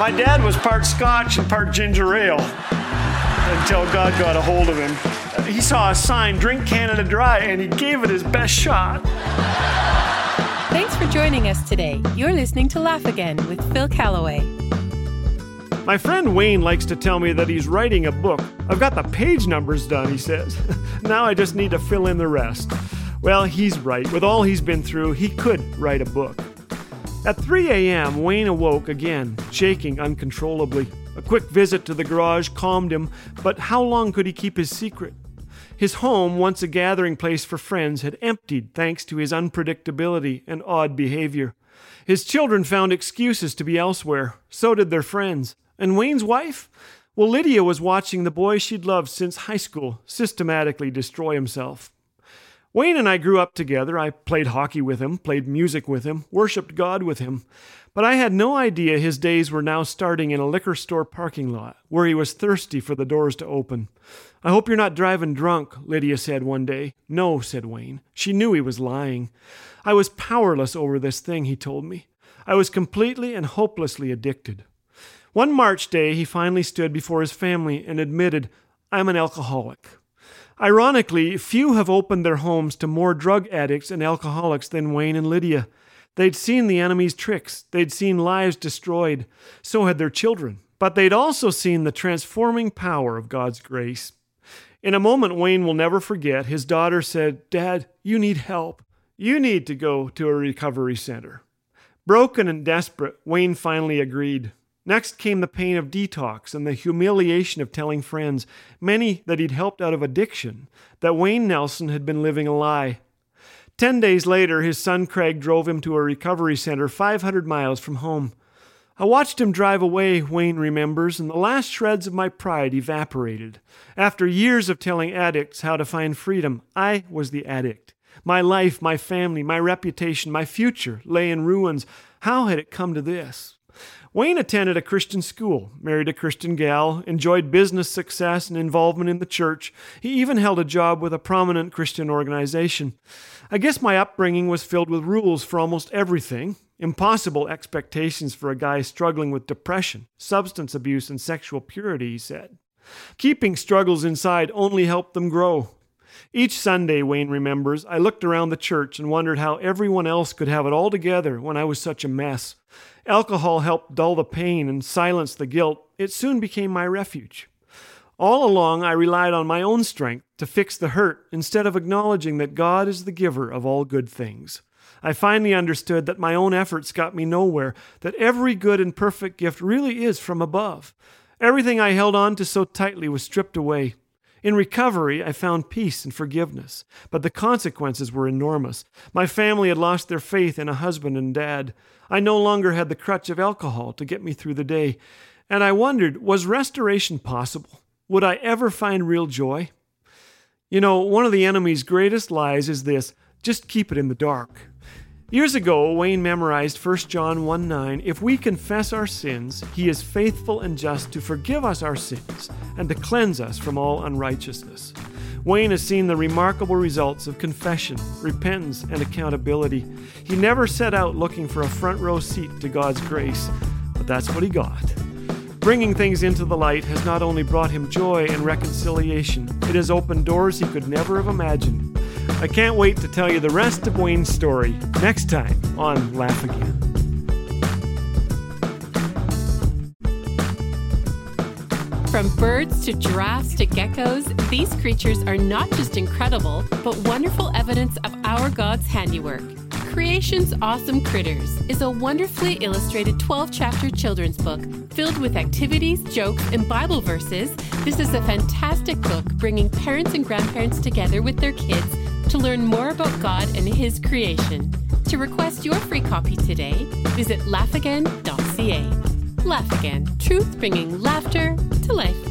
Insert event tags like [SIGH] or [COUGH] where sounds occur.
My dad was part Scotch and part ginger ale until God got a hold of him. He saw a sign, Drink Canada Dry, and he gave it his best shot. Thanks for joining us today. You're listening to Laugh Again with Phil Callaway. My friend Wayne likes to tell me that he's writing a book. I've got the page numbers done, he says. [LAUGHS] now I just need to fill in the rest. Well, he's right. With all he's been through, he could write a book. At 3 a.m., Wayne awoke again, shaking uncontrollably. A quick visit to the garage calmed him, but how long could he keep his secret? His home, once a gathering place for friends, had emptied thanks to his unpredictability and odd behavior. His children found excuses to be elsewhere. So did their friends. And Wayne's wife? Well, Lydia was watching the boy she'd loved since high school systematically destroy himself. Wayne and I grew up together. I played hockey with him, played music with him, worshiped God with him. But I had no idea his days were now starting in a liquor store parking lot, where he was thirsty for the doors to open. I hope you're not driving drunk, Lydia said one day. No, said Wayne. She knew he was lying. I was powerless over this thing, he told me. I was completely and hopelessly addicted. One March day, he finally stood before his family and admitted, I'm an alcoholic. Ironically, few have opened their homes to more drug addicts and alcoholics than Wayne and Lydia. They'd seen the enemy's tricks, they'd seen lives destroyed. So had their children. But they'd also seen the transforming power of God's grace. In a moment Wayne will never forget, his daughter said, Dad, you need help. You need to go to a recovery center. Broken and desperate, Wayne finally agreed. Next came the pain of detox and the humiliation of telling friends, many that he'd helped out of addiction, that Wayne Nelson had been living a lie. Ten days later, his son Craig drove him to a recovery center 500 miles from home. I watched him drive away, Wayne remembers, and the last shreds of my pride evaporated. After years of telling addicts how to find freedom, I was the addict. My life, my family, my reputation, my future lay in ruins. How had it come to this? Wayne attended a Christian school, married a Christian gal, enjoyed business success and involvement in the church. He even held a job with a prominent Christian organization. I guess my upbringing was filled with rules for almost everything, impossible expectations for a guy struggling with depression, substance abuse, and sexual purity, he said. Keeping struggles inside only helped them grow. Each Sunday, Wayne remembers, I looked around the church and wondered how everyone else could have it all together when I was such a mess. Alcohol helped dull the pain and silence the guilt. It soon became my refuge. All along, I relied on my own strength to fix the hurt instead of acknowledging that God is the giver of all good things. I finally understood that my own efforts got me nowhere, that every good and perfect gift really is from above. Everything I held on to so tightly was stripped away. In recovery, I found peace and forgiveness, but the consequences were enormous. My family had lost their faith in a husband and dad. I no longer had the crutch of alcohol to get me through the day. And I wondered was restoration possible? Would I ever find real joy? You know, one of the enemy's greatest lies is this just keep it in the dark. Years ago, Wayne memorized 1 John 1 9. If we confess our sins, he is faithful and just to forgive us our sins and to cleanse us from all unrighteousness. Wayne has seen the remarkable results of confession, repentance, and accountability. He never set out looking for a front row seat to God's grace, but that's what he got. Bringing things into the light has not only brought him joy and reconciliation, it has opened doors he could never have imagined. I can't wait to tell you the rest of Wayne's story next time on Laugh Again. From birds to giraffes to geckos, these creatures are not just incredible, but wonderful evidence of our God's handiwork. Creation's Awesome Critters is a wonderfully illustrated 12 chapter children's book filled with activities, jokes, and Bible verses. This is a fantastic book bringing parents and grandparents together with their kids to learn more about God and His creation. To request your free copy today, visit laughagain.ca. Laugh Again, truth bringing laughter to life.